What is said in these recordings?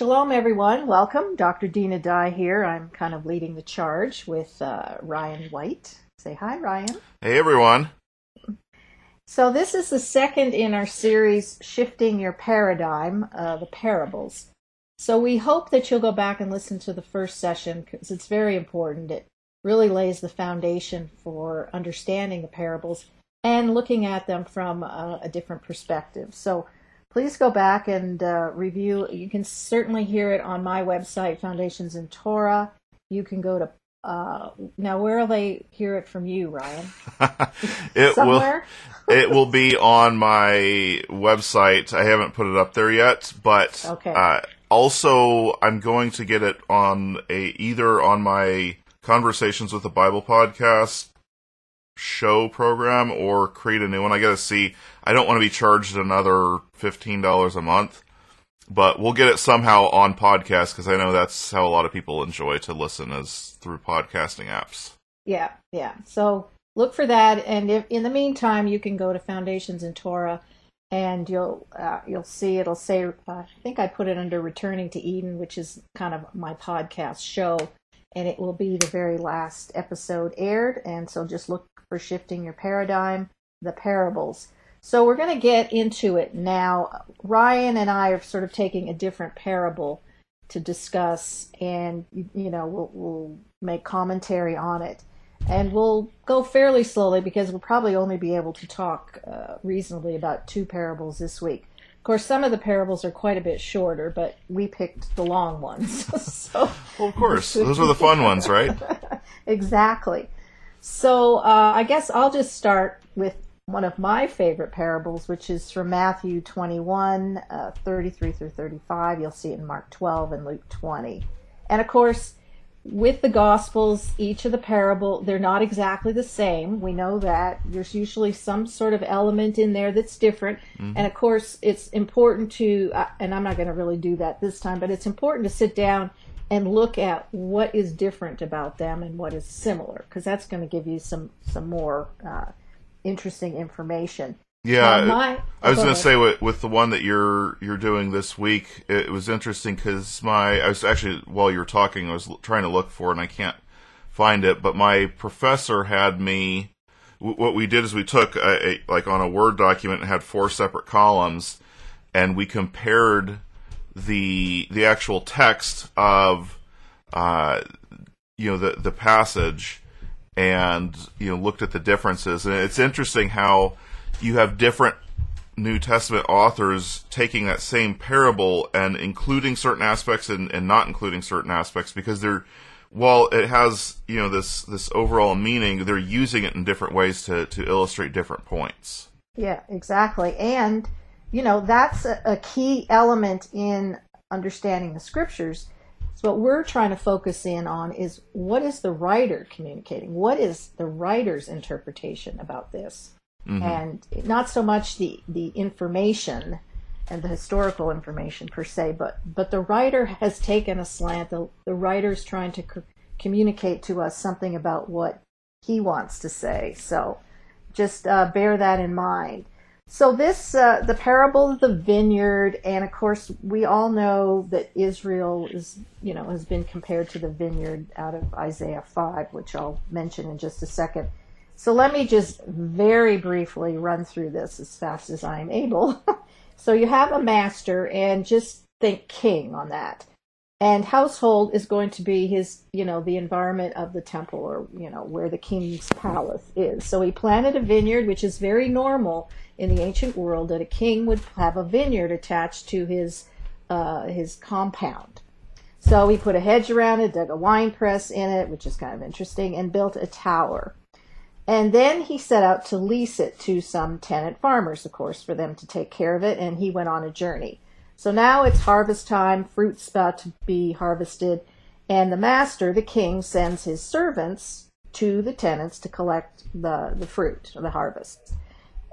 Shalom, everyone. Welcome. Dr. Dinah Dye here. I'm kind of leading the charge with uh, Ryan White. Say hi, Ryan. Hey, everyone. So, this is the second in our series, Shifting Your Paradigm, uh, the parables. So, we hope that you'll go back and listen to the first session because it's very important. It really lays the foundation for understanding the parables and looking at them from a, a different perspective. So, please go back and uh, review. You can certainly hear it on my website, Foundations in Torah. You can go to uh, now. Where will they hear it from you, Ryan? it Somewhere? will. it will be on my website. I haven't put it up there yet, but Okay. uh, also I'm going to get it on a either on my Conversations with the Bible podcast show program or create a new one. I got to see. I don't want to be charged another fifteen dollars a month, but we'll get it somehow on podcast because I know that's how a lot of people enjoy to listen is through podcasting apps. Yeah, yeah. So look for that, and if in the meantime, you can go to Foundations in Torah, and you'll uh, you'll see it'll say uh, I think I put it under Returning to Eden, which is kind of my podcast show, and it will be the very last episode aired, and so just look for shifting your paradigm, the parables. So we're going to get into it now. Ryan and I are sort of taking a different parable to discuss, and you know we'll, we'll make commentary on it, and we'll go fairly slowly because we'll probably only be able to talk uh, reasonably about two parables this week. Of course, some of the parables are quite a bit shorter, but we picked the long ones. so Well, of course, those are the fun ones, right? exactly. So uh, I guess I'll just start with one of my favorite parables, which is from Matthew 21, uh, 33 through 35. You'll see it in Mark 12 and Luke 20. And of course, with the Gospels, each of the parable, they're not exactly the same. We know that. There's usually some sort of element in there that's different. And of course, it's important to, uh, and I'm not going to really do that this time, but it's important to sit down and look at what is different about them and what is similar, because that's going to give you some, some more uh, interesting information. Yeah, my- I was going to say with, with the one that you're you're doing this week, it was interesting because my I was actually while you were talking, I was l- trying to look for it and I can't find it. But my professor had me. w- What we did is we took a, a, like on a Word document and had four separate columns, and we compared the the actual text of uh, you know the the passage and you know looked at the differences and it's interesting how you have different New Testament authors taking that same parable and including certain aspects and, and not including certain aspects because they're while it has you know this this overall meaning they're using it in different ways to to illustrate different points Yeah, exactly. And, you know, that's a, a key element in understanding the scriptures. So, what we're trying to focus in on is what is the writer communicating? What is the writer's interpretation about this? And not so much the, the information and the historical information per se, but, but the writer has taken a slant. The, the writer's trying to c- communicate to us something about what he wants to say. So, just uh, bear that in mind. So this, uh, the parable of the vineyard, and of course we all know that Israel is, you know, has been compared to the vineyard out of Isaiah five, which I'll mention in just a second. So let me just very briefly run through this as fast as I am able. so you have a master, and just think king on that and household is going to be his you know the environment of the temple or you know where the king's palace is so he planted a vineyard which is very normal in the ancient world that a king would have a vineyard attached to his uh, his compound. So he put a hedge around it dug a wine press in it which is kind of interesting and built a tower. And then he set out to lease it to some tenant farmers of course for them to take care of it and he went on a journey. So now it's harvest time, fruit's about to be harvested, and the master, the king, sends his servants to the tenants to collect the, the fruit, the harvest.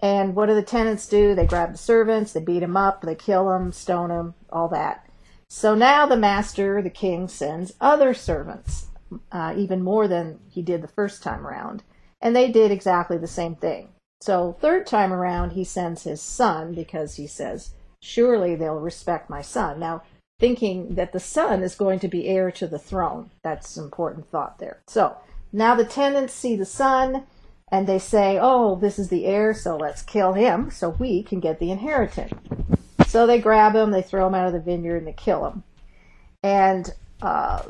And what do the tenants do? They grab the servants, they beat them up, they kill them, stone them, all that. So now the master, the king, sends other servants, uh, even more than he did the first time around. And they did exactly the same thing. So third time around, he sends his son because he says, surely they'll respect my son. Now, thinking that the son is going to be heir to the throne. That's an important thought there. So now the tenants see the son and they say, oh, this is the heir, so let's kill him so we can get the inheritance. So they grab him, they throw him out of the vineyard, and they kill him. And uh,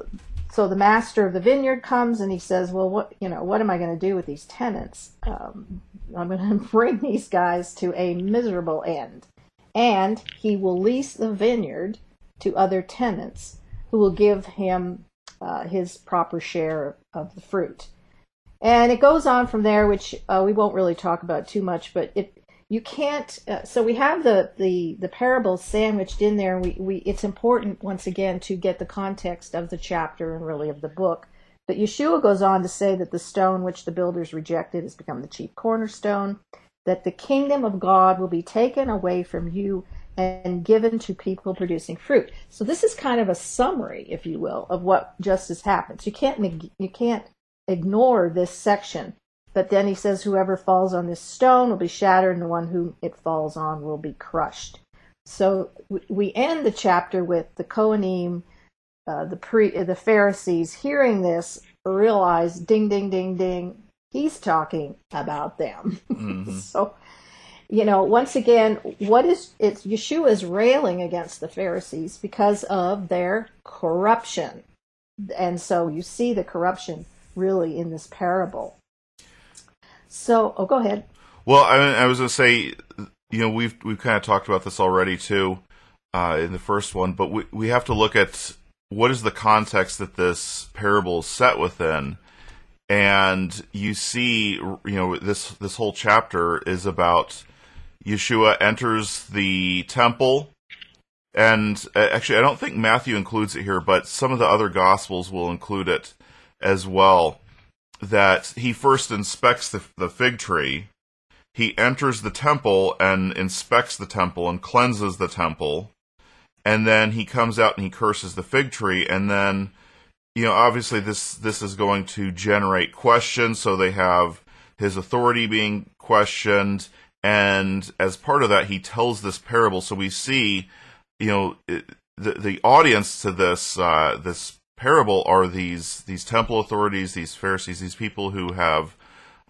so the master of the vineyard comes and he says, well, what you know, what am I going to do with these tenants? Um, I'm going to bring these guys to a miserable end. And he will lease the vineyard to other tenants who will give him uh, his proper share of the fruit. And it goes on from there, which uh, we won't really talk about too much, but it you can't. Uh, so we have the the the parables sandwiched in there. And we we it's important once again to get the context of the chapter and really of the book. But Yeshua goes on to say that the stone which the builders rejected has become the chief cornerstone. That the kingdom of God will be taken away from you and given to people producing fruit. So this is kind of a summary, if you will, of what just has happened. So you can't you can't ignore this section. But then he says, Whoever falls on this stone will be shattered, and the one whom it falls on will be crushed. So we end the chapter with the Kohanim, uh, the pre, the Pharisees, hearing this, realize, ding, ding, ding, ding, he's talking about them. Mm-hmm. so, you know, once again, what is it's Yeshua is railing against the Pharisees because of their corruption, and so you see the corruption really in this parable. So, oh, go ahead. Well, I, I was going to say, you know, we've we've kind of talked about this already too uh, in the first one, but we we have to look at what is the context that this parable is set within, and you see, you know, this this whole chapter is about Yeshua enters the temple. And uh, actually, I don't think Matthew includes it here, but some of the other gospels will include it as well that he first inspects the, the fig tree, he enters the temple and inspects the temple and cleanses the temple, and then he comes out and he curses the fig tree, and then you know obviously this this is going to generate questions, so they have his authority being questioned, and as part of that, he tells this parable. So we see, you know, it, the the audience to this uh, this parable are these these temple authorities, these Pharisees, these people who have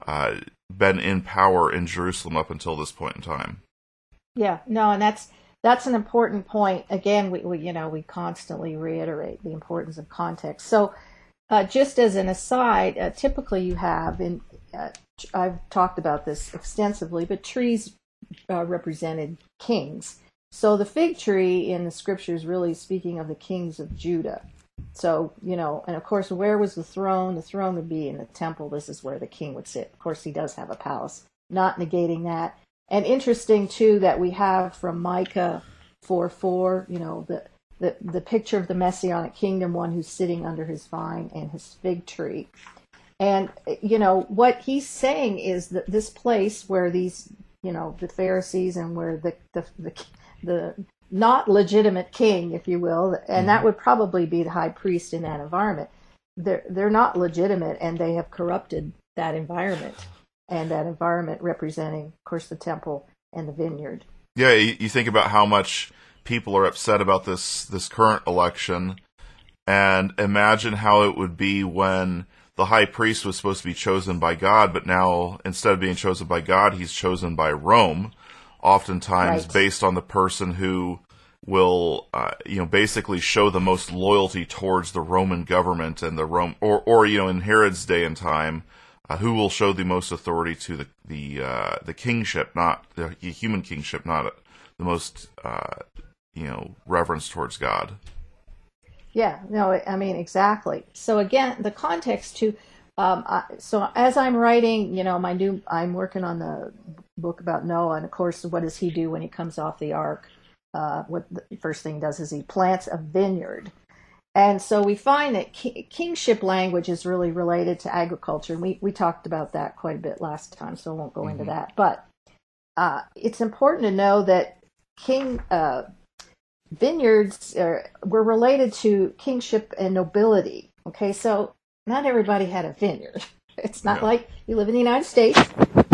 uh, been in power in Jerusalem up until this point in time. Yeah, no, and that's that's an important point. Again, we, we you know we constantly reiterate the importance of context. So, uh, just as an aside, uh, typically you have in uh, I've talked about this extensively, but trees uh, represented kings. So the fig tree in the scriptures really speaking of the kings of Judah. So, you know, and of course, where was the throne? The throne would be in the temple. This is where the king would sit. Of course, he does have a palace, not negating that. And interesting, too, that we have from Micah 4 4, you know, the, the, the picture of the messianic kingdom, one who's sitting under his vine and his fig tree. And, you know, what he's saying is that this place where these, you know, the Pharisees and where the, the, the, the not legitimate king, if you will, and mm-hmm. that would probably be the high priest in that environment. They're they're not legitimate, and they have corrupted that environment, and that environment representing, of course, the temple and the vineyard. Yeah, you think about how much people are upset about this this current election, and imagine how it would be when the high priest was supposed to be chosen by God, but now instead of being chosen by God, he's chosen by Rome oftentimes right. based on the person who will uh, you know basically show the most loyalty towards the Roman government and the Rome or or you know in Herod's day and time uh, who will show the most authority to the the uh, the kingship not the human kingship not the most uh, you know reverence towards God yeah no I mean exactly so again the context to um, I, so as I'm writing you know my new I'm working on the book about Noah, and of course, what does he do when he comes off the ark? Uh, what the first thing does is he plants a vineyard. And so we find that ki- kingship language is really related to agriculture. And we, we talked about that quite a bit last time, so I won't go mm-hmm. into that. But uh, it's important to know that king uh, vineyards are, were related to kingship and nobility. Okay, so not everybody had a vineyard. It's not yeah. like you live in the United States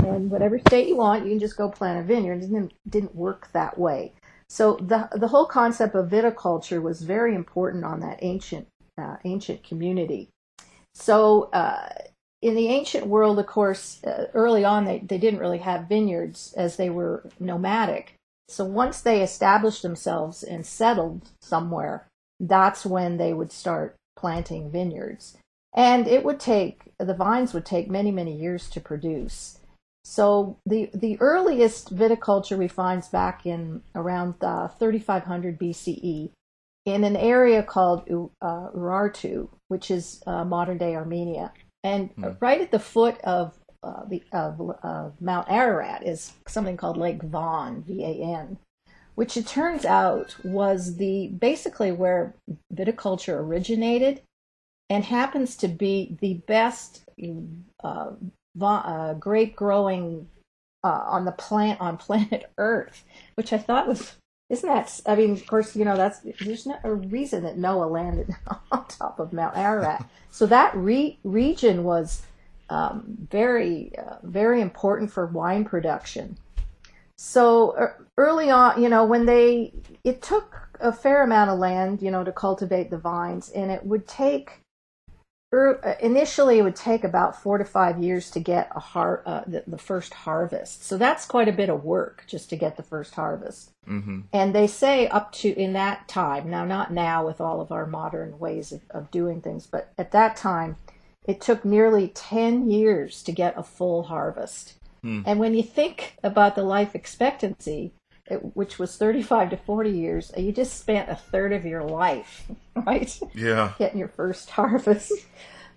and whatever state you want, you can just go plant a vineyard. It didn't, didn't work that way. So the the whole concept of viticulture was very important on that ancient uh, ancient community. So uh, in the ancient world, of course, uh, early on they, they didn't really have vineyards as they were nomadic. So once they established themselves and settled somewhere, that's when they would start planting vineyards. And it would take, the vines would take many, many years to produce. So the, the earliest viticulture we find is back in around uh, 3500 BCE in an area called uh, Urartu, which is uh, modern day Armenia. And hmm. right at the foot of uh, the of Mount Ararat is something called Lake Van, V-A-N, which it turns out was the basically where viticulture originated, and happens to be the best uh, uh, grape growing uh, on the plant on planet Earth, which I thought was isn't that? I mean, of course, you know that's there's not a reason that Noah landed on top of Mount Ararat. So that re- region was um, very, uh, very important for wine production. So uh, early on, you know, when they, it took a fair amount of land, you know, to cultivate the vines, and it would take initially it would take about four to five years to get a har- uh, the, the, first harvest. So that's quite a bit of work just to get the first harvest. Mm-hmm. And they say up to in that time, now not now with all of our modern ways of, of doing things, but at that time, it took nearly 10 years to get a full harvest. Mm. And when you think about the life expectancy, which was 35 to 40 years, you just spent a third of your life, right? Yeah. Getting your first harvest.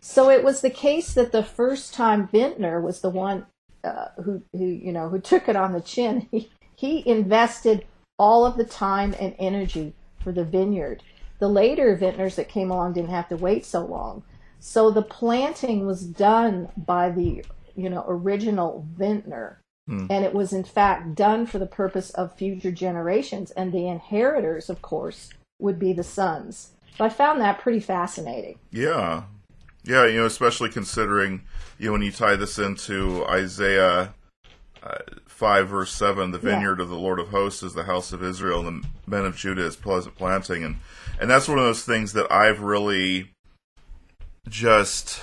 So it was the case that the first time vintner was the one uh, who, who, you know, who took it on the chin. He, he invested all of the time and energy for the vineyard. The later vintners that came along didn't have to wait so long. So the planting was done by the, you know, original vintner Hmm. And it was, in fact, done for the purpose of future generations. And the inheritors, of course, would be the sons. So I found that pretty fascinating. Yeah. Yeah, you know, especially considering, you know, when you tie this into Isaiah uh, 5, verse 7, the vineyard yeah. of the Lord of hosts is the house of Israel, and the men of Judah is pleasant planting. And, and that's one of those things that I've really just.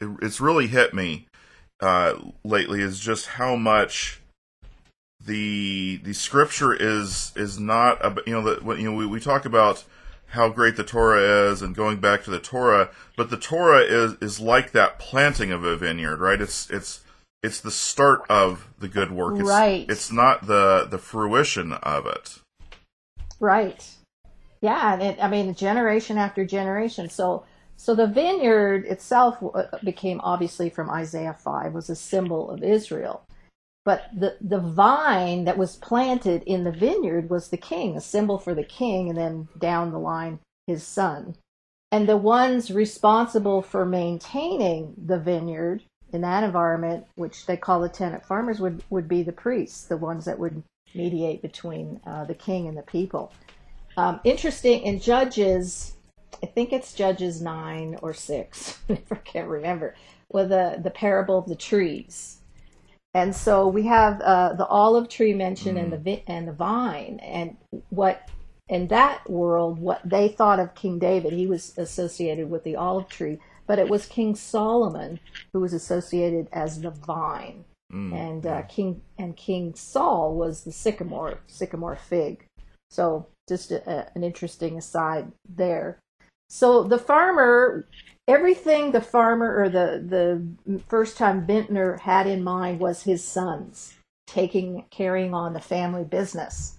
It, it's really hit me uh, lately is just how much the the scripture is is not a, you know that you know we, we talk about how great the Torah is and going back to the Torah, but the Torah is is like that planting of a vineyard, right? It's it's it's the start of the good work. It's, right. It's not the the fruition of it. Right. Yeah, and it, I mean generation after generation. So so the vineyard itself uh, became obviously from Isaiah 5 was a symbol of Israel. But the, the vine that was planted in the vineyard was the king, a symbol for the king, and then down the line, his son. And the ones responsible for maintaining the vineyard in that environment, which they call the tenant farmers, would, would be the priests, the ones that would mediate between uh, the king and the people. Um, interesting, in Judges, I think it's Judges nine or six, I can't remember, with the the parable of the trees. And so we have uh, the olive tree mentioned mm. and the vi- and the vine, and what in that world, what they thought of King David, he was associated with the olive tree, but it was King Solomon who was associated as the vine, mm. and uh, King and King Saul was the sycamore sycamore fig. So just a, a, an interesting aside there. So the farmer, everything the farmer or the, the first time vintner had in mind was his sons taking, carrying on the family business.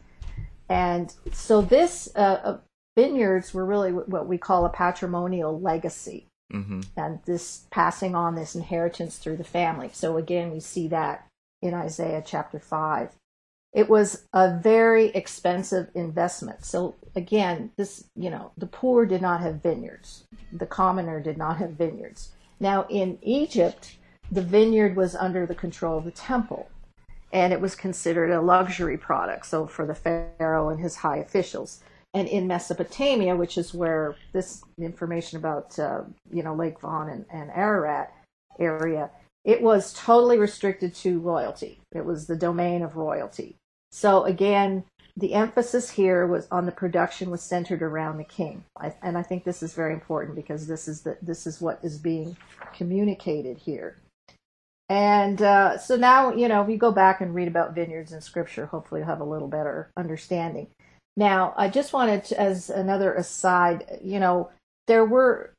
And so this, uh, uh, vineyards were really what we call a patrimonial legacy. Mm-hmm. And this passing on this inheritance through the family. So again, we see that in Isaiah chapter 5. It was a very expensive investment. So again, this, you know, the poor did not have vineyards. The commoner did not have vineyards. Now in Egypt, the vineyard was under the control of the temple and it was considered a luxury product. So for the pharaoh and his high officials. And in Mesopotamia, which is where this information about, uh, you know, Lake Van and, and Ararat area, it was totally restricted to royalty. It was the domain of royalty. So again, the emphasis here was on the production was centered around the king, I, and I think this is very important because this is the this is what is being communicated here. And uh, so now, you know, if you go back and read about vineyards in Scripture, hopefully you'll have a little better understanding. Now, I just wanted to, as another aside, you know, there were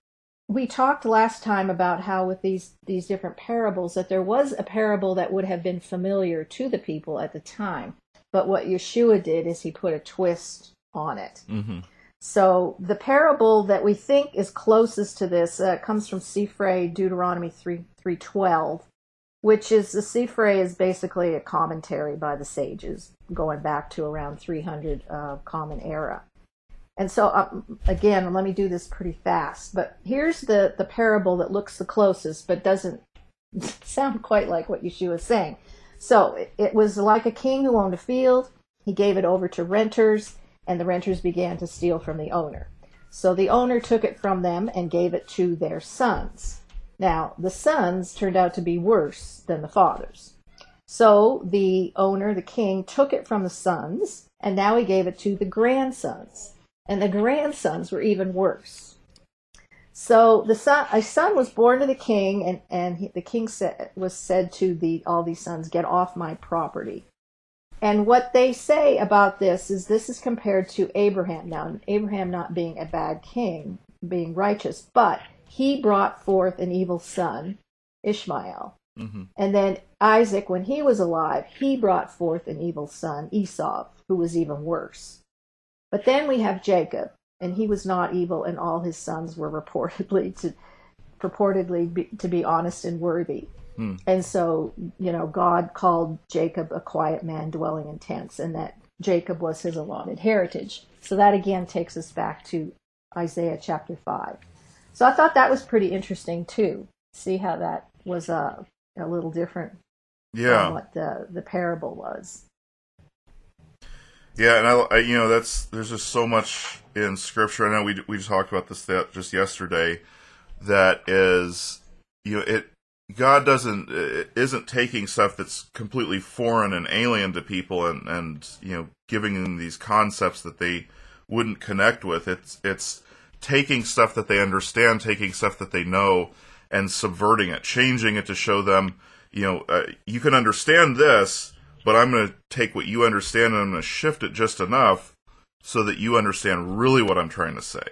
we talked last time about how with these these different parables that there was a parable that would have been familiar to the people at the time, but what Yeshua did is he put a twist on it. Mm-hmm. So the parable that we think is closest to this uh, comes from Sifrei Deuteronomy three three twelve, which is the Sifrei is basically a commentary by the sages going back to around 300 uh, Common Era. And so um, again, let me do this pretty fast. But here's the the parable that looks the closest, but doesn't sound quite like what Yeshua is saying. So it, was like a king who owned a field. He gave it over to renters, and the renters began to steal from the owner. So the owner took it from them and gave it to their sons. Now, the sons turned out to be worse than the fathers. So the owner, the king, took it from the sons, and now he gave it to the grandsons. And the grandsons were even worse. So the son, a son was born to the king, and, and he, the king said, was said to the all these sons, "Get off my property." And what they say about this is this is compared to Abraham. Now, Abraham not being a bad king, being righteous, but he brought forth an evil son, Ishmael. Mm-hmm. And then Isaac, when he was alive, he brought forth an evil son, Esau, who was even worse. But then we have Jacob, and he was not evil, and all his sons were reportedly to purportedly be, to be honest and worthy. Hmm. And so, you know, God called Jacob a quiet man dwelling in tents, and that Jacob was his allotted heritage. So that again takes us back to Isaiah chapter 5. So I thought that was pretty interesting too. See how that was a, a little different Yeah. from what the, the parable was. Yeah, and I, I, you know, that's there's just so much in Scripture. I know we we talked about this that just yesterday. That is, you know, it God doesn't isn't taking stuff that's completely foreign and alien to people and and you know giving them these concepts that they wouldn't connect with. It's it's taking stuff that they understand, taking stuff that they know, and subverting it, changing it to show them, you know, uh, you can understand this, but I'm going to take what you understand and I'm going to shift it just enough so that you understand really what I'm trying to say.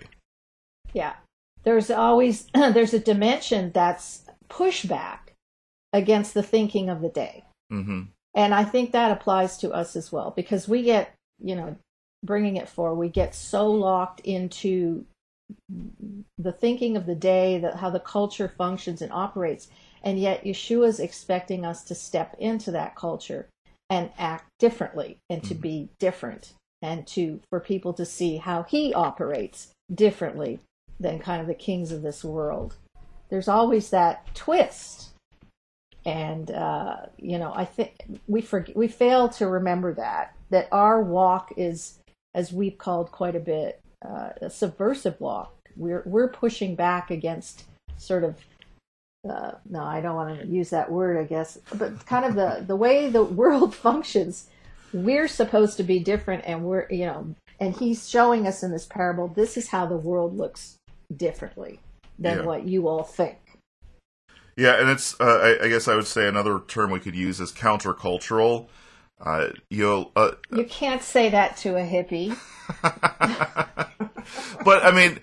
Yeah. There's always there's a dimension that's pushback against the thinking of the day. hmm And I think that applies to us as well because we get, you know, bringing it forward, we get so locked into the thinking of the day, the, how the culture functions and operates. And yet Yeshua's expecting us to step into that culture and act differently and to Mhm. be different and to for people to see how he operates differently than kind of the kings of this world. There's always that twist. And uh, you know, I think we forget, we fail to remember that that our walk is, as we've called quite a bit, uh, a subversive walk. We're we're pushing back against sort of uh, no, I don't want to use that word, I guess, but kind of the the way the world functions. We're supposed to be different, and we're you know, and he's showing us in this parable. This is how the world looks differently than Yeah. what you all think. Yeah, and it's, uh, I, I guess I would say another term we could use is countercultural. Uh, you know, uh, You can't say that to a hippie. but I mean,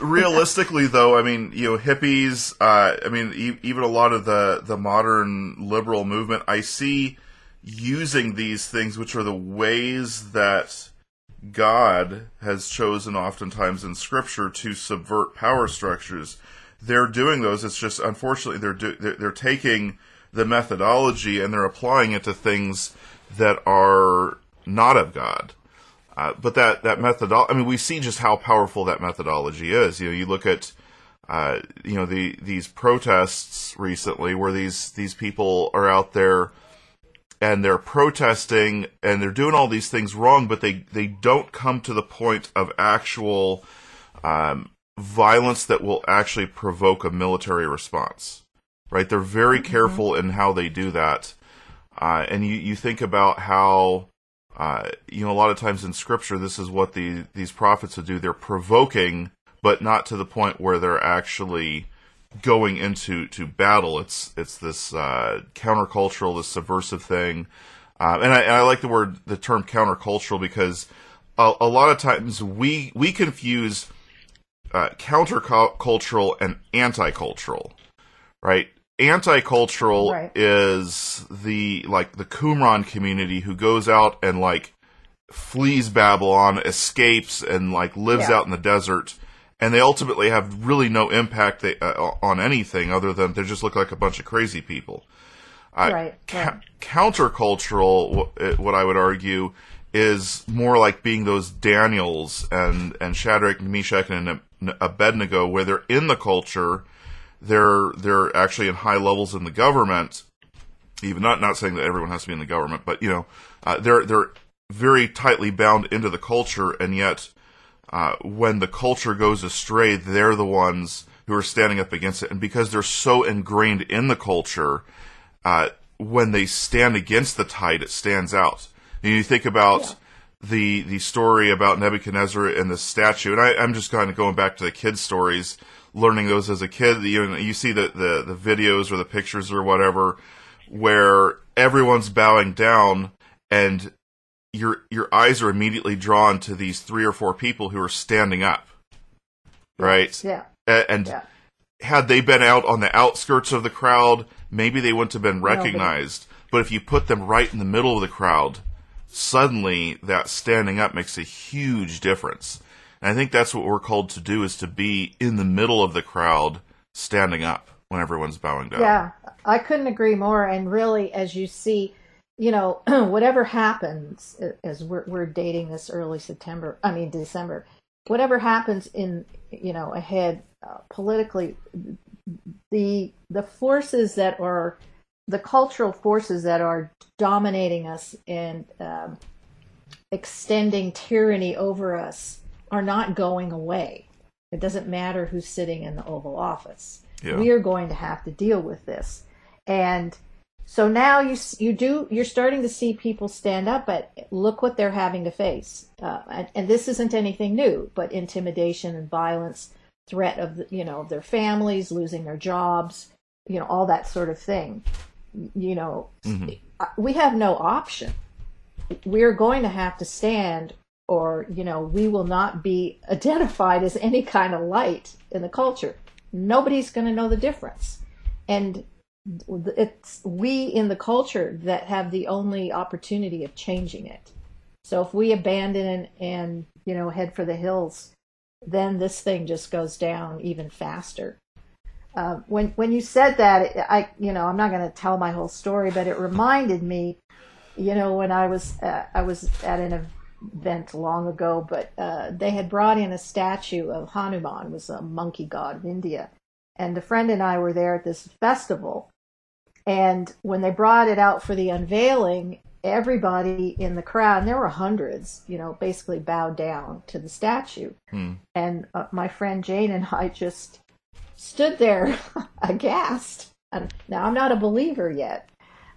realistically, though, I mean, you know, hippies. Uh, I mean, e- even a lot of the the modern liberal movement, I see using these things, which are the ways that God has chosen, oftentimes in Scripture, to subvert power structures. They're doing those. It's just unfortunately they're do- they're, they're taking the methodology and they're applying it to things that are not of God. Uh, but that that methodology, I mean, we see just how powerful that methodology is. You know, you look at, uh, you know, the these protests recently, where these these people are out there and they're protesting and they're doing all these things wrong, but they they don't come to the point of actual um, violence that will actually provoke a military response. Right? They're very careful in how they do that, uh, and you you think about how uh, you know, a lot of times in scripture, this is what the, these prophets would do. They're provoking, but not to the point where they're actually going into to battle. It's it's this uh, countercultural, this subversive thing, uh, and, I, and I like the word, the term countercultural because a, a lot of times we we confuse uh, countercultural and anti-cultural, right? Anti-cultural Right. is the like the Qumran community who goes out and like flees Babylon, escapes, and like lives Yeah. out in the desert, and they ultimately have really no impact they, uh, on anything other than they just look like a bunch of crazy people. I- Right, ca- countercultural, wh- uh, what I would argue, is more like being those Daniels and and Shadrach, Meshach, and Abednego, where they're in the culture, they're they're actually in high levels in the government. Even not not saying that everyone has to be in the government, but you know, uh, they're they're very tightly bound into the culture, and yet uh, when the culture goes astray, they're the ones who are standing up against it, and because they're so ingrained in the culture, uh, when they stand against the tide, it stands out. And you think about the the story about Nebuchadnezzar and the statue, and I, I'm just kind of going back to the kids' stories, learning those as a kid. You know, you see the, the the videos or the pictures or whatever, where everyone's bowing down, and your your eyes are immediately drawn to these three or four people who are standing up, right? Yeah. And Yeah. had they been out on the outskirts of the crowd, maybe they wouldn't have been recognized. but if you put them right in the middle of the crowd, suddenly that standing up makes a huge difference. And I think that's what we're called to do is to be in the middle of the crowd, standing up when everyone's bowing down. Yeah, I couldn't agree more. And really, as you see, you know, whatever happens, as we're, we're dating this early September, I mean December, whatever happens in you know ahead uh, politically, the the forces that are the cultural forces that are dominating us and um, extending tyranny over us are not going away. It doesn't matter who's sitting in the Oval Office. Yeah. We are going to have to deal with this, and so now you you do you're starting to see people stand up, but look what they're having to face, uh, and, and this isn't anything new, but intimidation and violence, threat of the, you know of their families losing their jobs, you know all that sort of thing. You know, Mhm. we have no option. We're going to have to stand, or you know, we will not be identified as any kind of light in the culture. Nobody's going to know the difference, and it's we in the culture that have the only opportunity of changing it. So if we abandon and, and you know head for the hills, then this thing just goes down even faster. Uh, when when you said that, I you know I'm not going to tell my whole story, but it reminded me, you know, when I was uh, I was at an event long ago, but uh, they had brought in a statue of Hanuman, was a monkey god of India, and a friend and I were there at this festival, and when they brought it out for the unveiling, everybody in the crowd, and there were hundreds, you know, basically bowed down to the statue. Hmm. And uh, my friend Jane and I just stood there aghast. And now I'm not a believer yet,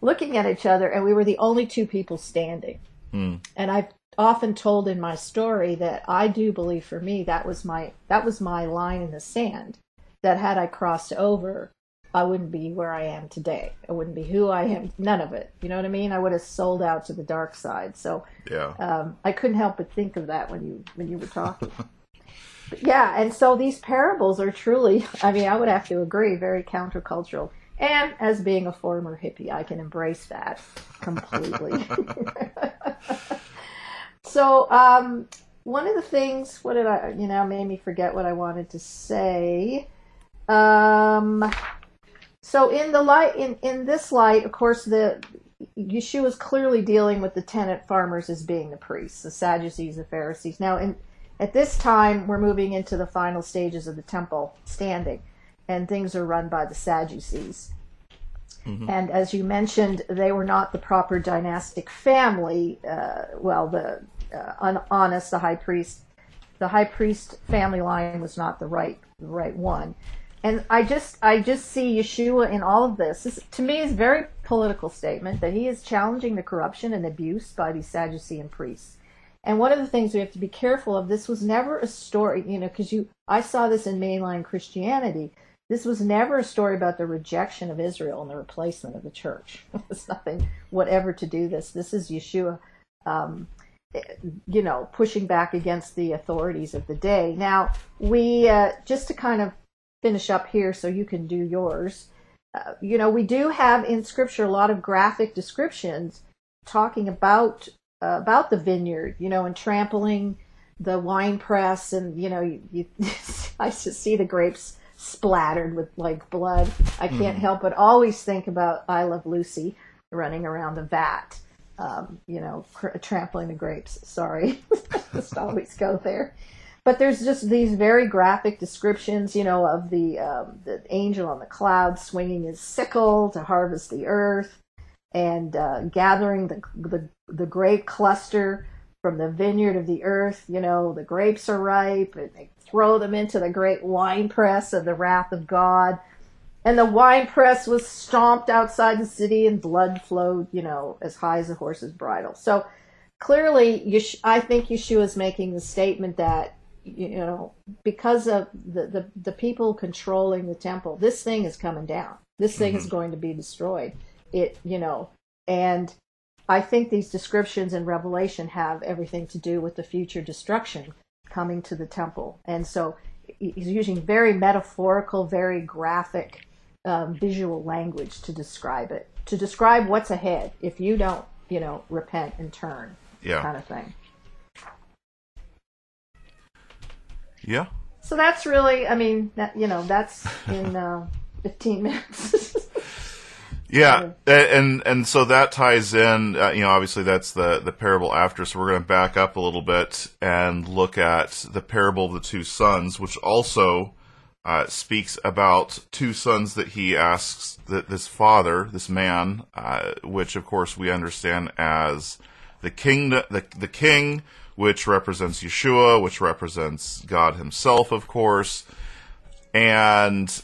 looking at each other, and we were the only two people standing. Hmm. And I've often told in my story that I do believe for me that was my that was my line in the sand. That had I crossed over, I wouldn't be where I am today. I wouldn't be who I am. None of it. You know what I mean? I would have sold out to the dark side. So Yeah. um, I couldn't help but think of that when you when you were talking. But yeah, and so these parables are truly, I mean, I would have to agree, very countercultural. And as being a former hippie, I can embrace that completely. so, um, one of the things, what did I, you know, made me forget what I wanted to say. Um, so in the light, in, in this light, of course, the Yeshua is clearly dealing with the tenant farmers as being the priests, the Sadducees, the Pharisees. Now, in, at this time, we're moving into the final stages of the temple standing, and things are run by the Sadducees. And as you mentioned, they were not the proper dynastic family. Uh, well, the uh, honest, the high priest, the high priest family line was not the right the right one. and I just I just see Yeshua in all of this. This to me is a very political statement that he is challenging the corruption and abuse by these Sadducean priests. And one of the things we have to be careful of, this was never a story, you know, because you, I saw this in mainline Christianity. This was never a story about the rejection of Israel and the replacement of the church. it's nothing whatever to do this. This is Yeshua, um, you know, pushing back against the authorities of the day. Now, we, uh, just to kind of finish up here so you can do yours, uh, you know, we do have in Scripture a lot of graphic descriptions talking about uh, about the vineyard, you know, and trampling the wine press, and you know, you, you I just see the grapes splattered with like blood. I can't mm. help but always think about I Love Lucy running around the vat, um, you know, cr- trampling the grapes. Sorry, just always go there. But there's just these very graphic descriptions, you know, of the um, the angel on the cloud swinging his sickle to harvest the earth, and uh, gathering the, the the grape cluster from the vineyard of the earth. You know, the grapes are ripe, and they throw them into the great wine press of the wrath of God. And the wine press was stomped outside the city, and blood flowed, you know, as high as a horse's bridle. So clearly, I think Yeshua is making the statement that you know because of the, the, the people controlling the temple, this thing is coming down. This thing mm-hmm. is going to be destroyed it, you know, and I think these descriptions in Revelation have everything to do with the future destruction coming to the temple. And so he's using very metaphorical, very graphic um, visual language to describe it, to describe what's ahead if you don't, you know, repent and turn, yeah. kind of thing. Yeah. So that's really, I mean, that, you know, that's in uh, 15 minutes. Yeah, and and so that ties in. Uh, you know, obviously that's the the parable after. So we're going to back up a little bit and look at the parable of the two sons, which also uh, speaks about two sons that he asks that this father, this man, uh, which of course we understand as the king, the the king, which represents Yeshua, which represents God Himself, of course, and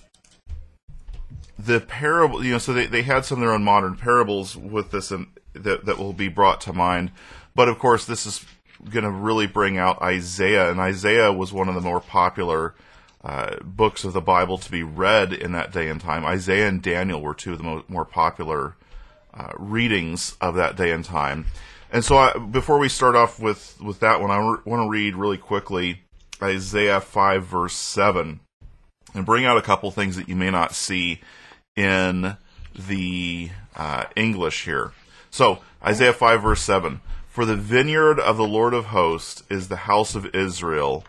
the parable, you know, so they, they had some of their own modern parables with this that, that will be brought to mind. But of course, this is going to really bring out Isaiah, and Isaiah was one of the more popular uh, books of the Bible to be read in that day and time. Isaiah and Daniel were two of the mo- more popular uh, readings of that day and time. And so, I, before we start off with, with that one, I re- want to read really quickly Isaiah 5, verse 7, and bring out a couple things that you may not see in the uh, English here. So, Isaiah 5, verse 7 For the vineyard of the Lord of hosts is the house of Israel,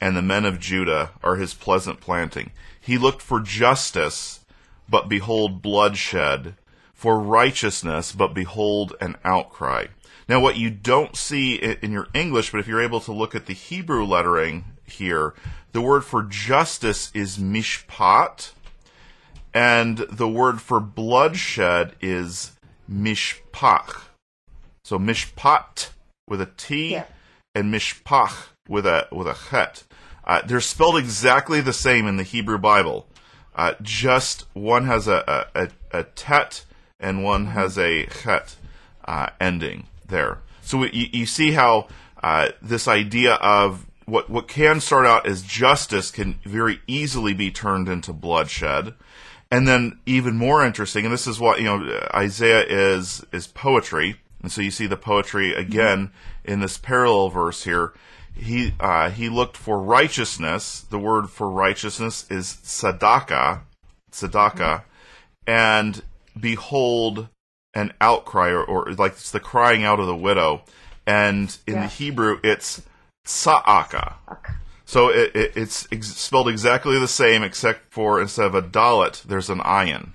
and the men of Judah are his pleasant planting. He looked for justice, but behold bloodshed, for righteousness, but behold an outcry. Now, what you don't see in your English, but if you're able to look at the Hebrew lettering here, the word for justice is mishpat, and the word for bloodshed is mishpach. So mishpat with a T yeah. and mishpach with a with a chet. Uh, they're spelled exactly the same in the Hebrew Bible. Uh, just one has a, a, a, tet and one mm-hmm. has a chet uh, ending there. So you, you see how uh, this idea of what what can start out as justice can very easily be turned into bloodshed. And then even more interesting, and this is what you know, Isaiah is is poetry, and so you see the poetry again in this parallel verse here. He uh, he looked for righteousness. The word for righteousness is tzedakah, tzedakah, mm-hmm. and behold an outcry, or, or, like it's the crying out of the widow. And in yeah. the Hebrew, it's tza'aka. So it, it, it's ex- spelled exactly the same, except for instead of a dalet, there's an ayin.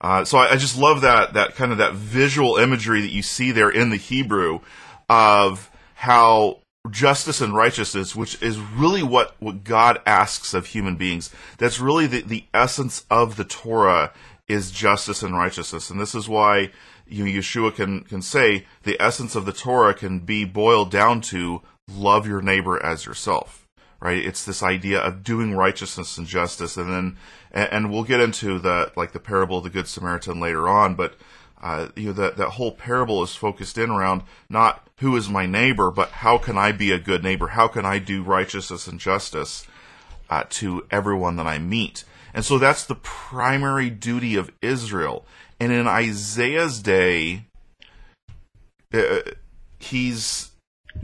Uh, so I, I, just love that that kind of that visual imagery that you see there in the Hebrew of how justice and righteousness, which is really what, what God asks of human beings, that's really the, the essence of the Torah is justice and righteousness. And this is why you know, Yeshua can, can say the essence of the Torah can be boiled down to love your neighbor as yourself. right? It's this idea of doing righteousness and justice, and then, and, and we'll get into the like the parable of the Good Samaritan later on, but uh, you know that that whole parable is focused in around not who is my neighbor, but how can I be a good neighbor? How can I do righteousness and justice uh, to everyone that I meet? And so that's the primary duty of Israel. And in Isaiah's day, uh, he's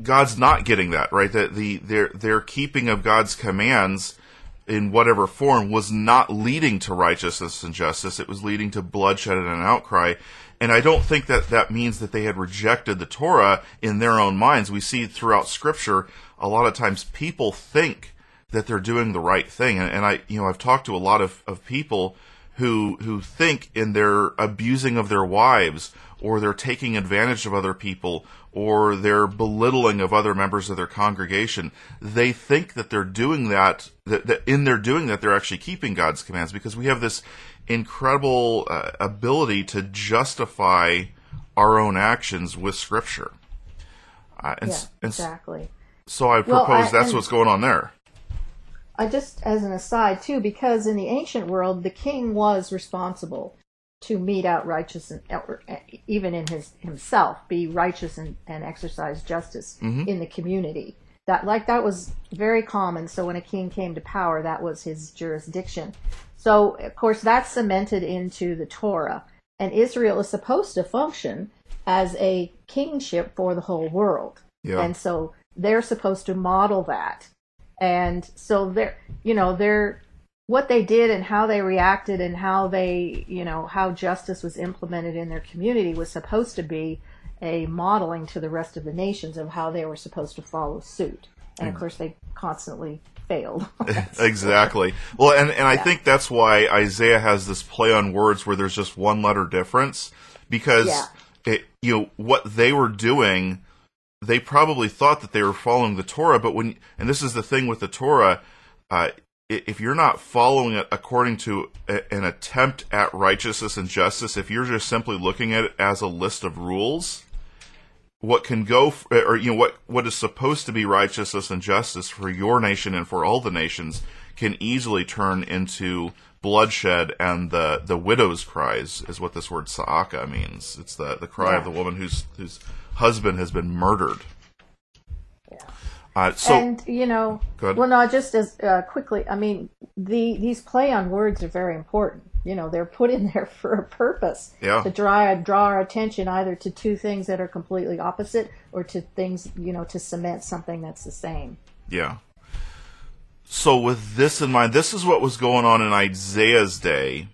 God's not getting that right. That the their their keeping of God's commands in whatever form was not leading to righteousness and justice. It was leading to bloodshed and an outcry. And I don't think that that means that they had rejected the Torah in their own minds. We see throughout Scripture a lot of times people think that they're doing the right thing, and, and I, you know, I've talked to a lot of, of people who who think in their abusing of their wives or they're taking advantage of other people or they're belittling of other members of their congregation they think that they're doing that that, that in their doing that they're actually keeping god's commands because we have this incredible uh, ability to justify our own actions with scripture uh, and, yeah, exactly so i propose well, I, that's what's going on there I just as an aside too, because in the ancient world, the king was responsible to mete out righteousness, even in his himself, be righteous and, and exercise justice mm-hmm. in the community. That like that was very common. So when a king came to power, that was his jurisdiction. So of course that's cemented into the Torah, and Israel is supposed to function as a kingship for the whole world. Yeah. And so they're supposed to model that and so they're you know they're what they did and how they reacted and how they you know how justice was implemented in their community was supposed to be a modeling to the rest of the nations of how they were supposed to follow suit and of mm. course they constantly failed exactly well and, and i yeah. think that's why isaiah has this play on words where there's just one letter difference because yeah. it, you know what they were doing they probably thought that they were following the Torah, but when and this is the thing with the Torah, uh, if you're not following it according to a, an attempt at righteousness and justice, if you're just simply looking at it as a list of rules, what can go or you know what what is supposed to be righteousness and justice for your nation and for all the nations can easily turn into bloodshed and the the widow's cries is what this word saaka means. It's the the cry yeah. of the woman whose who's husband has been murdered. Yeah. Uh, so, and you know, well, no, just as uh, quickly. I mean, the these play on words are very important. You know, they're put in there for a purpose yeah. to draw draw our attention either to two things that are completely opposite or to things you know to cement something that's the same. Yeah. So with this in mind, this is what was going on in Isaiah's day,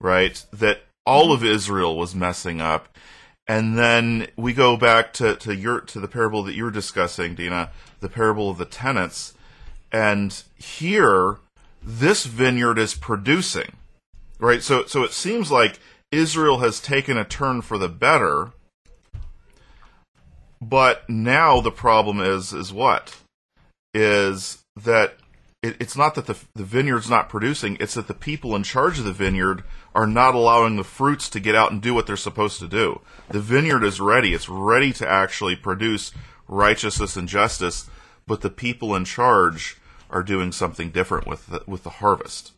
right? That all mm-hmm. of Israel was messing up and then we go back to, to your to the parable that you were discussing, Dinah, the parable of the tenants. And here, this vineyard is producing. Right? So so it seems like Israel has taken a turn for the better. But now the problem is is what? Is that it, it's not that the the vineyard's not producing, it's that the people in charge of the vineyard are not allowing the fruits to get out and do what they're supposed to do. The vineyard is ready. It's ready to actually produce righteousness and justice, but the people in charge are doing something different with the, with the harvest.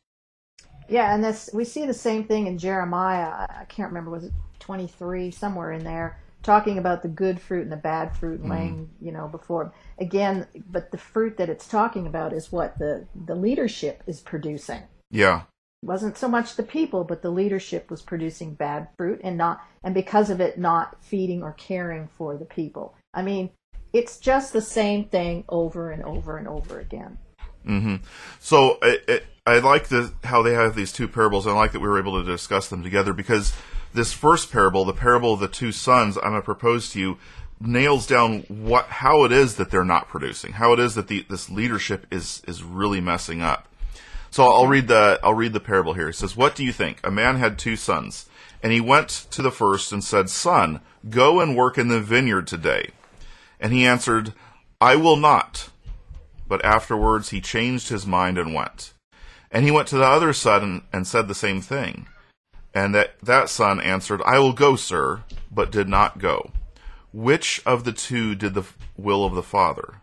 Yeah, and this we see the same thing in Jeremiah. I can't remember was it 23 somewhere in there talking about the good fruit and the bad fruit mm. laying, you know, before again, but the fruit that it's talking about is what the the leadership is producing. Yeah wasn't so much the people, but the leadership was producing bad fruit and not, and because of it, not feeding or caring for the people. I mean, it's just the same thing over and over and over again. Mm-hmm. So it, it, I like the, how they have these two parables. I like that we were able to discuss them together because this first parable, the parable of the two sons, I'm going to propose to you, nails down what how it is that they're not producing, how it is that the, this leadership is is really messing up. So I'll read the I'll read the parable here. It says, "What do you think? A man had two sons, and he went to the first and said, "Son, go and work in the vineyard today." And he answered, "I will not." But afterwards he changed his mind and went. And he went to the other son and said the same thing. And that, that son answered, I will go, sir, but did not go. Which of the two did the will of the father?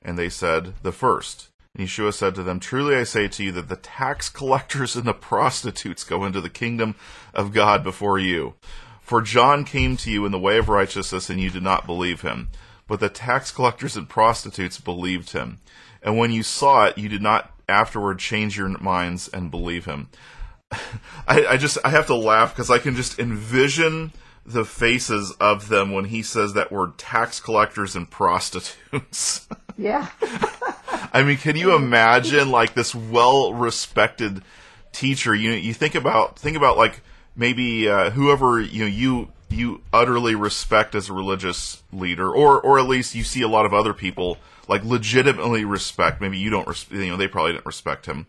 And they said, The first. And Yeshua said to them, Truly I say to you that the tax collectors and the prostitutes go into the kingdom of God before you. For John came to you in the way of righteousness, and you did not believe him. But the tax collectors and prostitutes believed him. And when you saw it, you did not afterward change your minds and believe him. I, I just I have to laugh because I can just envision the faces of them when he says that word tax collectors and prostitutes. Yeah. I mean, can you imagine like this well respected teacher? You you think about think about like maybe uh, whoever you know you you utterly respect as a religious leader, or or at least you see a lot of other people like legitimately respect. Maybe you don't, res- you know, they probably didn't respect him.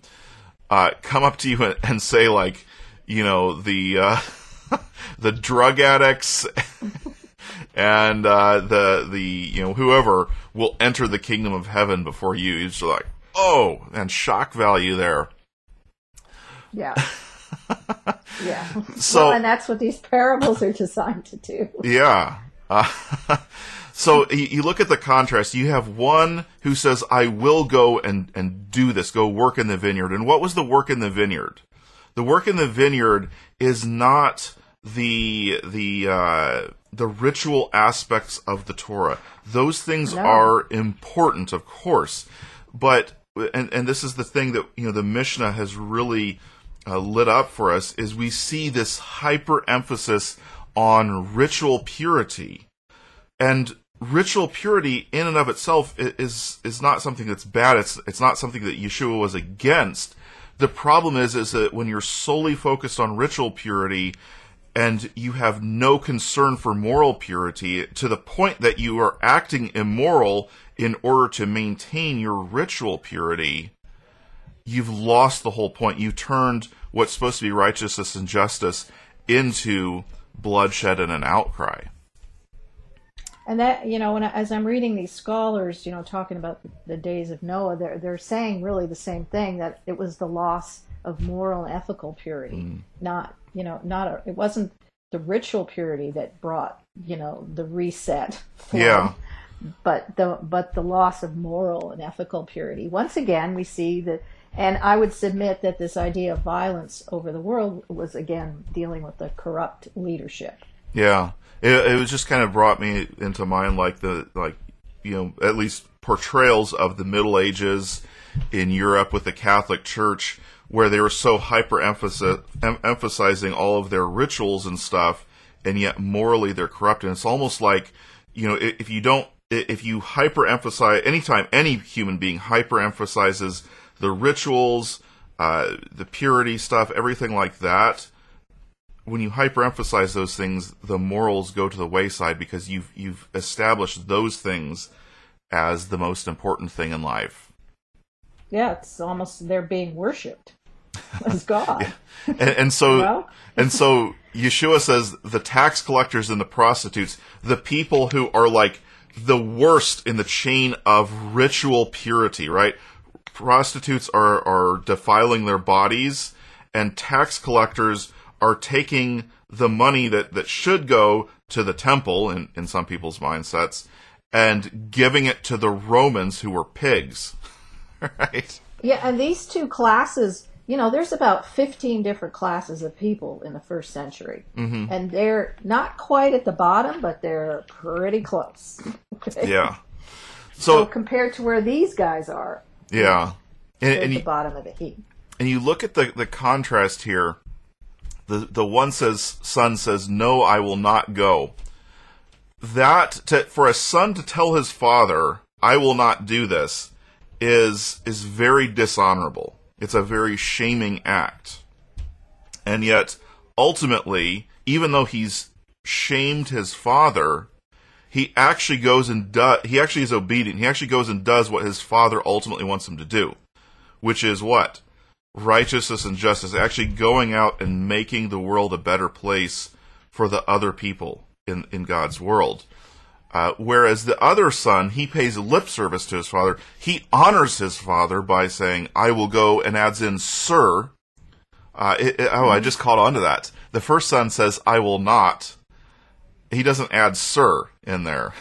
Uh, come up to you and, and say like, you know, the uh, the drug addicts and uh, the the you know whoever will enter the kingdom of heaven before you. It's like, oh, and shock value there. Yeah. yeah. So- Well, and that's what these parables are designed to do. Yeah. Uh, so you, you look at the contrast. You have one who says, "I will go and and do this. Go work in the vineyard." And what was the work in the vineyard? The work in the vineyard is not the the uh, the ritual aspects of the Torah. Those things No. are important, of course, but and and this is the thing that you know the Mishnah has really uh, lit up for us is we see this hyper emphasis on ritual purity, and ritual purity in and of itself is is not something that's bad. It's it's not something that Yeshua was against. The problem is is that when you're solely focused on ritual purity and you have no concern for moral purity to the point that you are acting immoral in order to maintain your ritual purity, you've lost the whole point. You turned what's supposed to be righteousness and justice into bloodshed and an outcry. And that, you know, when I, as I'm reading these scholars, you know, talking about the, days of Noah, they're they're saying really the same thing that it was the loss of moral and ethical purity, mm. not, you know, not a, it wasn't the ritual purity that brought, you know, the reset. for Yeah. but the but the loss of moral and ethical purity. Once again, we see that, and I would submit that this idea of violence over the world was again dealing with the corrupt leadership. Yeah, it, it was just kind of brought me into mind like the like you know at least portrayals of the Middle Ages in Europe with the Catholic Church where they were so hyper emphasizing all of their rituals and stuff, and yet morally they're corrupt. And it's almost like you know if you don't if you hyper emphasize anytime any human being hyper emphasizes the rituals, uh, the purity stuff, everything like that when you hyperemphasize those things, the morals go to the wayside because you've you've established those things as the most important thing in life. Yeah, it's almost they're being worshipped as God. And, and so Well. and so Yeshua says the tax collectors and the prostitutes, the people who are like the worst in the chain of ritual purity, right? Prostitutes are are defiling their bodies and tax collectors are taking the money that, that should go to the temple in, in some people's mindsets and giving it to the Romans who were pigs. right? Yeah, and these two classes, you know, there's about 15 different classes of people in the first century. Mm-hmm. And they're not quite at the bottom, but they're pretty close. Okay? Yeah. So So compared to where these guys are, yeah. And, and at you, the bottom of the heap. and you look at the, the contrast here. The the one says son says, No, I will not go. That to, for a son to tell his father, I will not do this, is is very dishonorable. It's a very shaming act. And yet, ultimately, even though he's shamed his father, he actually goes and does he actually is obedient. He actually goes and does what his father ultimately wants him to do. Which is what? righteousness and justice, actually going out and making the world a better place for the other people in, in God's world. Uh, whereas the other son, he pays lip service to his father. He honors his father by saying, I will go, and adds in, sir. Uh, it- it- oh, I just caught on to that. The first son says, I will not. He doesn't add sir in there.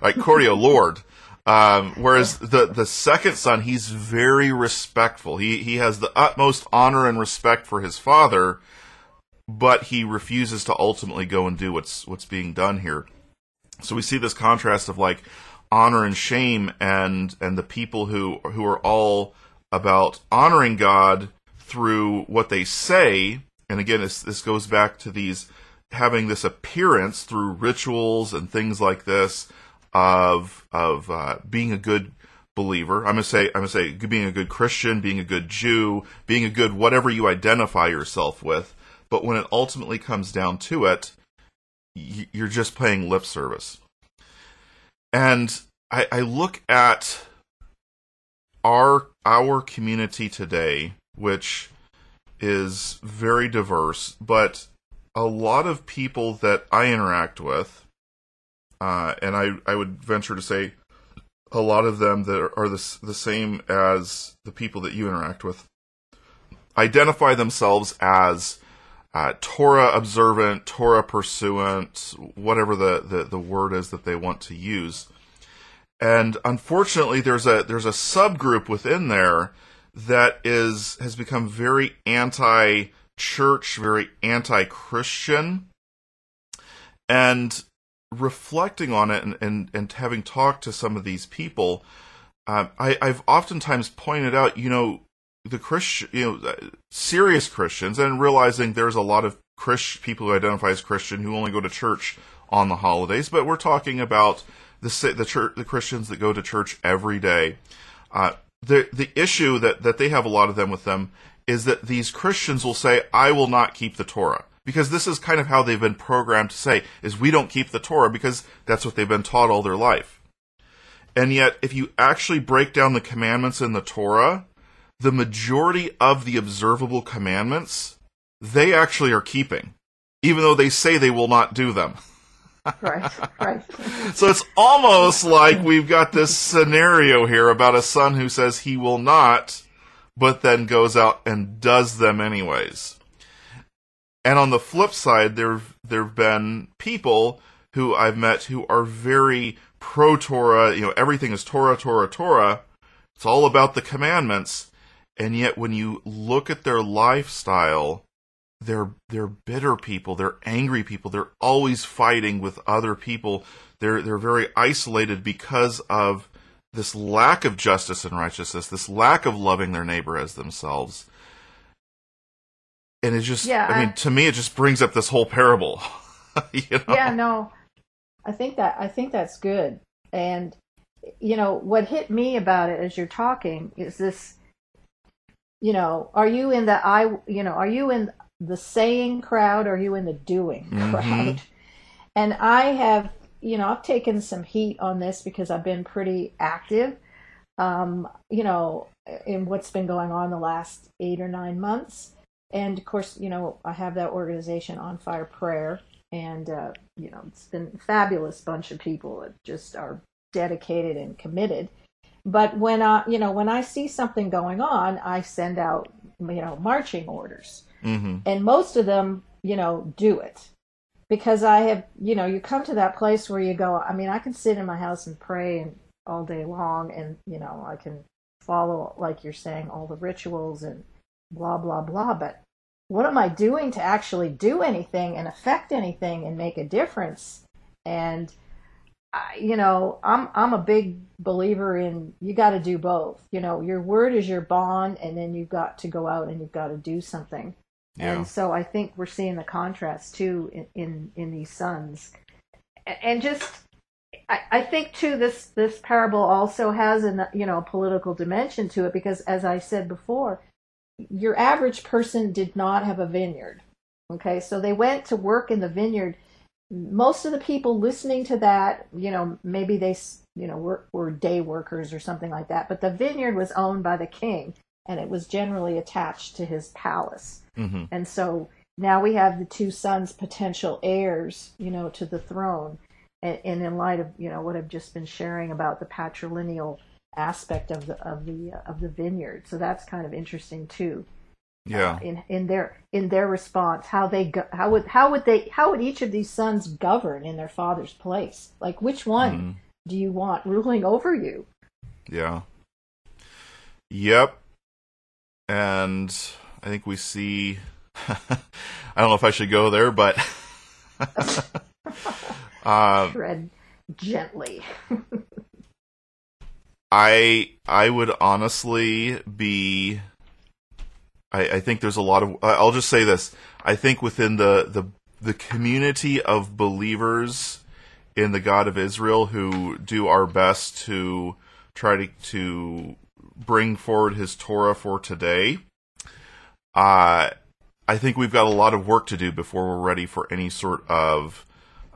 like, Cordio, Lord. Um, whereas the the second son, he's very respectful. He he has the utmost honor and respect for his father, but he refuses to ultimately go and do what's what's being done here. So we see this contrast of like honor and shame, and and the people who who are all about honoring God through what they say. And again, this this goes back to these having this appearance through rituals and things like this of of uh, being a good believer. I'm gonna say I'm gonna say being a good Christian, being a good Jew, being a good whatever you identify yourself with. But when it ultimately comes down to it, you're just paying lip service. And I, I look at our our community today, which is very diverse, but a lot of people that I interact with, uh, and I, I would venture to say a lot of them that are the, the same as the people that you interact with, identify themselves as uh, Torah observant, Torah pursuant, whatever the, the, the word is that they want to use. And unfortunately, there's a there's a subgroup within there that is has become very anti church, very anti Christian. And reflecting on it and, and, and having talked to some of these people, uh, I, I've oftentimes pointed out, you know, the Christian, you know, uh, serious Christians, and realizing there's a lot of Christ people who identify as Christian who only go to church on the holidays, but we're talking about the the church, the Christians that go to church every day. Uh, the the issue that that they have a lot of them with them is that these Christians will say, "I will not keep the Torah." Because this is kind of how they've been programmed to say, is we don't keep the Torah because that's what they've been taught all their life. And yet, if you actually break down the commandments in the Torah, the majority of the observable commandments, they actually are keeping, even though they say they will not do them. right, right. So it's almost like we've got this scenario here about a son who says he will not, but then goes out and does them anyways. And on the flip side, there there've been people who I've met who are very pro Torah. You know, everything is Torah, Torah, Torah. It's all about the commandments. And yet, when you look at their lifestyle, they're they're bitter people they're angry people they're always fighting with other people they're they're very isolated because of this lack of justice and righteousness this lack of loving their neighbor as themselves and it just yeah, I, I mean to me it just brings up this whole parable you know? yeah no i think that i think that's good and you know what hit me about it as you're talking is this you know are you in the i you know are you in the saying crowd or are you in the doing mm-hmm. crowd? And I have, you know, I've taken some heat on this because I've been pretty active, um, you know, in what's been going on the last eight or nine months. And of course, you know, I have that organization on fire prayer and, uh, you know, it's been a fabulous bunch of people that just are dedicated and committed. But when I, you know, when I see something going on, I send out, you know, marching orders Mm-hmm. And most of them, you know, do it. Because I have, you know, you come to that place where you go, I mean, I can sit in my house and pray and all day long and, you know, I can follow, like you're saying, all the rituals and blah, blah, blah. But what am I doing to actually do anything and affect anything and make a difference? And, you know, I'm I'm a big believer in you got to do both. You know, your word is your bond, and then you've got to go out and you've got to do something. And so I think we're seeing the contrast too in in, in these sons, and just I, I think too this this parable also has a you know political dimension to it because as I said before, your average person did not have a vineyard. Okay, so they went to work in the vineyard. Most of the people listening to that, you know, maybe they you know were, were day workers or something like that, but the vineyard was owned by the king and it was generally attached to his palace. Mm-hmm. And so now we have the two sons potential heirs, you know, to the throne. And, and, in light of you know what I've just been sharing about the patrilineal aspect of the of the uh, of the vineyard, so that's kind of interesting too. Yeah. Uh, in in their in their response, how they go, how would how would they how would each of these sons govern in their father's place? Like which one? Mm-hmm. do you want ruling over you? Yeah. Yep. And I think we see. I don't know if I should go there, but. uh, Tread gently. I I would honestly be. I, I think there's a lot of. I'll just say this. I think within the the the community of believers in the God of Israel who do our best to try to to bring forward His Torah for today. Uh, I think we've got a lot of work to do before we're ready for any sort of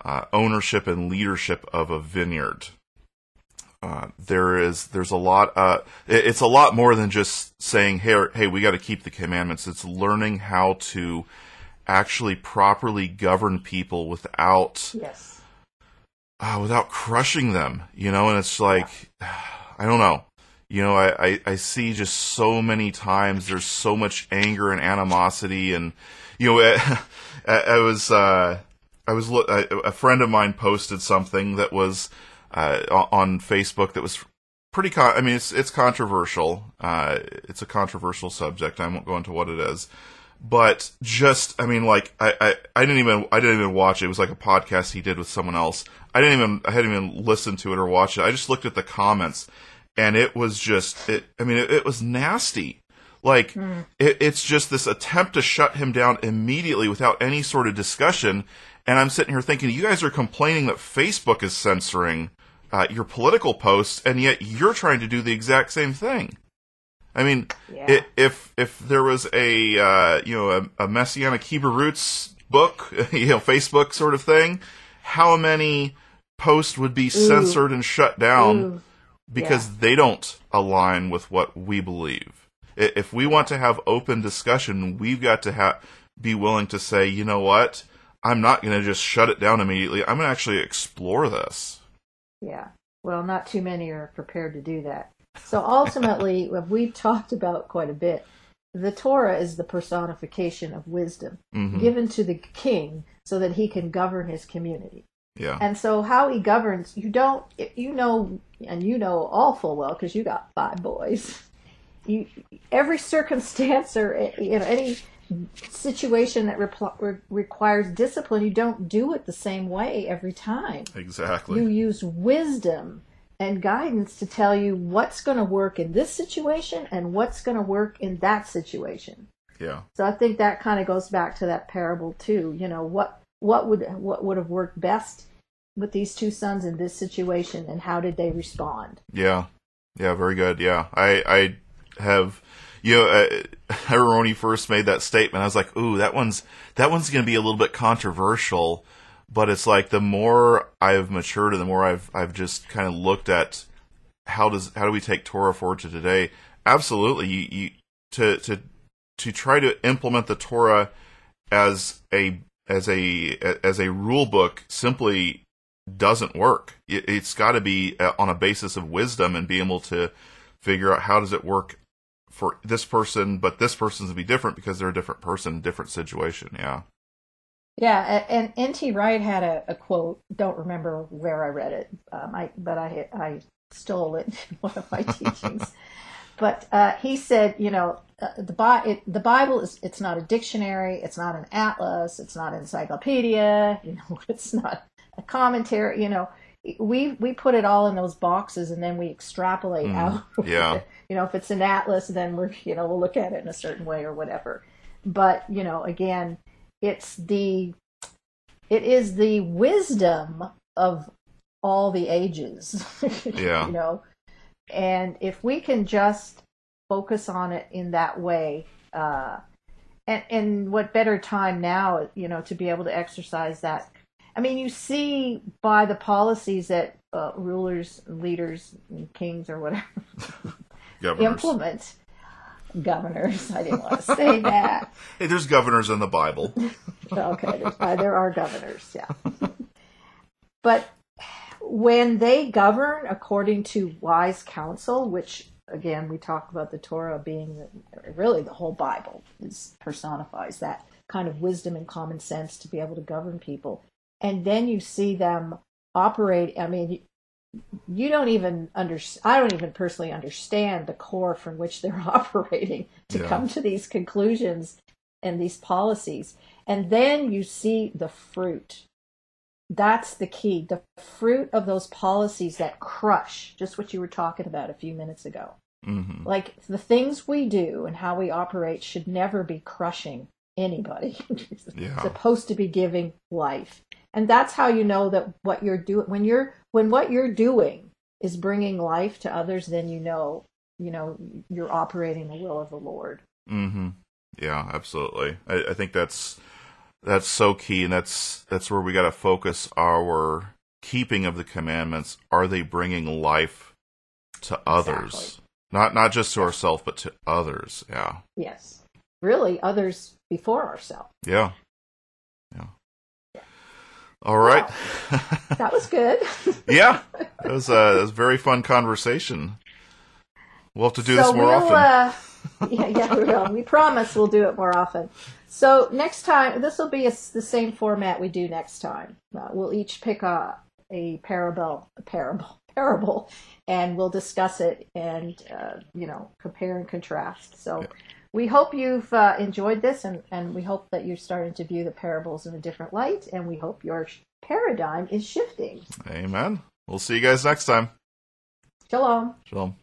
uh, ownership and leadership of a vineyard. Uh, there is there's a lot uh, it, it's a lot more than just saying hey hey we got to keep the commandments it's learning how to actually properly govern people without yes uh, without crushing them you know and it's like. I don't know you know I, I, I see just so many times there's so much anger and animosity and you know I, I was uh, I was a friend of mine posted something that was uh, on Facebook that was pretty. Con- I mean, it's it's controversial. Uh, it's a controversial subject. I won't go into what it is, but just I mean, like I, I I didn't even I didn't even watch it. It was like a podcast he did with someone else. I didn't even I hadn't even listened to it or watched it. I just looked at the comments, and it was just it. I mean, it, it was nasty. Like mm. it, it's just this attempt to shut him down immediately without any sort of discussion. And I'm sitting here thinking, you guys are complaining that Facebook is censoring uh, your political posts, and yet you're trying to do the exact same thing. I mean, yeah. it, if if there was a uh, you know a, a, messianic Hebrew roots book, you know, Facebook sort of thing, how many posts would be Ooh. censored and shut down Ooh. Because yeah. they don't align with what we believe? If we want to have open discussion, we've got to have be willing to say, you know what, I'm not going to just shut it down immediately. I'm going to actually explore this. Yeah. Well, not too many are prepared to do that. So ultimately, we've talked about quite a bit. The Torah is the personification of wisdom mm-hmm. given to the king so that he can govern his community. Yeah. And so how he governs, you don't, you know, and you know all full well because you got five boys. You every circumstance or you know any situation that re- requires discipline, you don't do it the same way every time. Exactly. You use wisdom and guidance to tell you what's going to work in this situation and what's going to work in that situation. Yeah. So I think that kind of goes back to that parable too. You know what what would what would have worked best with these two sons in this situation, and how did they respond? Yeah. Yeah. Very good. Yeah. I I have you know, uh, I when he first made that statement, I was like, "Ooh, that one's that one's going to be a little bit controversial." But it's like the more I've matured and the more I've I've just kind of looked at how does how do we take Torah forward to today? Absolutely, you, you to to to try to implement the Torah as a as a as a rule book simply doesn't work. It, has got to be uh, on a basis of wisdom and be able to figure out how does it work for this person, but this person's to be different because they're a different person, different situation. Yeah. Yeah, and N.T. Wright had a, a, quote. Don't remember where I read it, um, I, but I I stole it in one of my teachings. but uh, he said, you know, uh, the Bi- it, the Bible is it's not a dictionary, it's not an atlas, it's not an encyclopedia, you know, it's not commentary. You know, we we put it all in those boxes and then we extrapolate mm, out. Yeah you know if it's an atlas then we're you know we'll look at it in a certain way or whatever but you know again it's the it is the wisdom of all the ages yeah you know and if we can just focus on it in that way uh and and what better time now you know to be able to exercise that i mean you see by the policies that uh, rulers leaders kings or whatever governors. implement governors. I didn't want to say that. hey, there's governors in the Bible. okay, uh, there are governors, yeah. but when they govern according to wise counsel, which again we talk about the Torah being really the whole Bible is personifies that kind of wisdom and common sense to be able to govern people, and then you see them operate. I mean, you don't even under I don't even personally understand the core from which they're operating to Yeah. come to these conclusions and these policies. And then you see the fruit. That's the key. The fruit of those policies that crush, just what you were talking about a few minutes ago. hmm Like the things we do and how we operate should never be crushing anybody. Yeah. supposed to be giving life. And that's how you know that what you're doing when you're when what you're doing is bringing life to others, then you know, you know, you're operating the will of the Lord. Mm-hmm. Yeah, absolutely. I, I think that's that's so key, and that's that's where we got to focus our keeping of the commandments. Are they bringing life to others? Exactly. Not not just to ourselves, but to others. Yeah, Yes. Really others before ourselves. yeah, yeah. All right. That was good. yeah, it was, a, it was a very fun conversation. We'll have to do this more we'll, often. Uh, yeah, yeah, we will. We promise we'll do it more often. So next time, this will be a, the same format we do next time. Uh, we'll each pick a a parable, a parable, parable, and we'll discuss it and uh, you know compare and contrast. So. Yeah. We hope you've uh, enjoyed this, and, and we hope that you're starting to view the parables in a different light, and we hope your paradigm is shifting. Amen. We'll see you guys next time. Shalom. Shalom.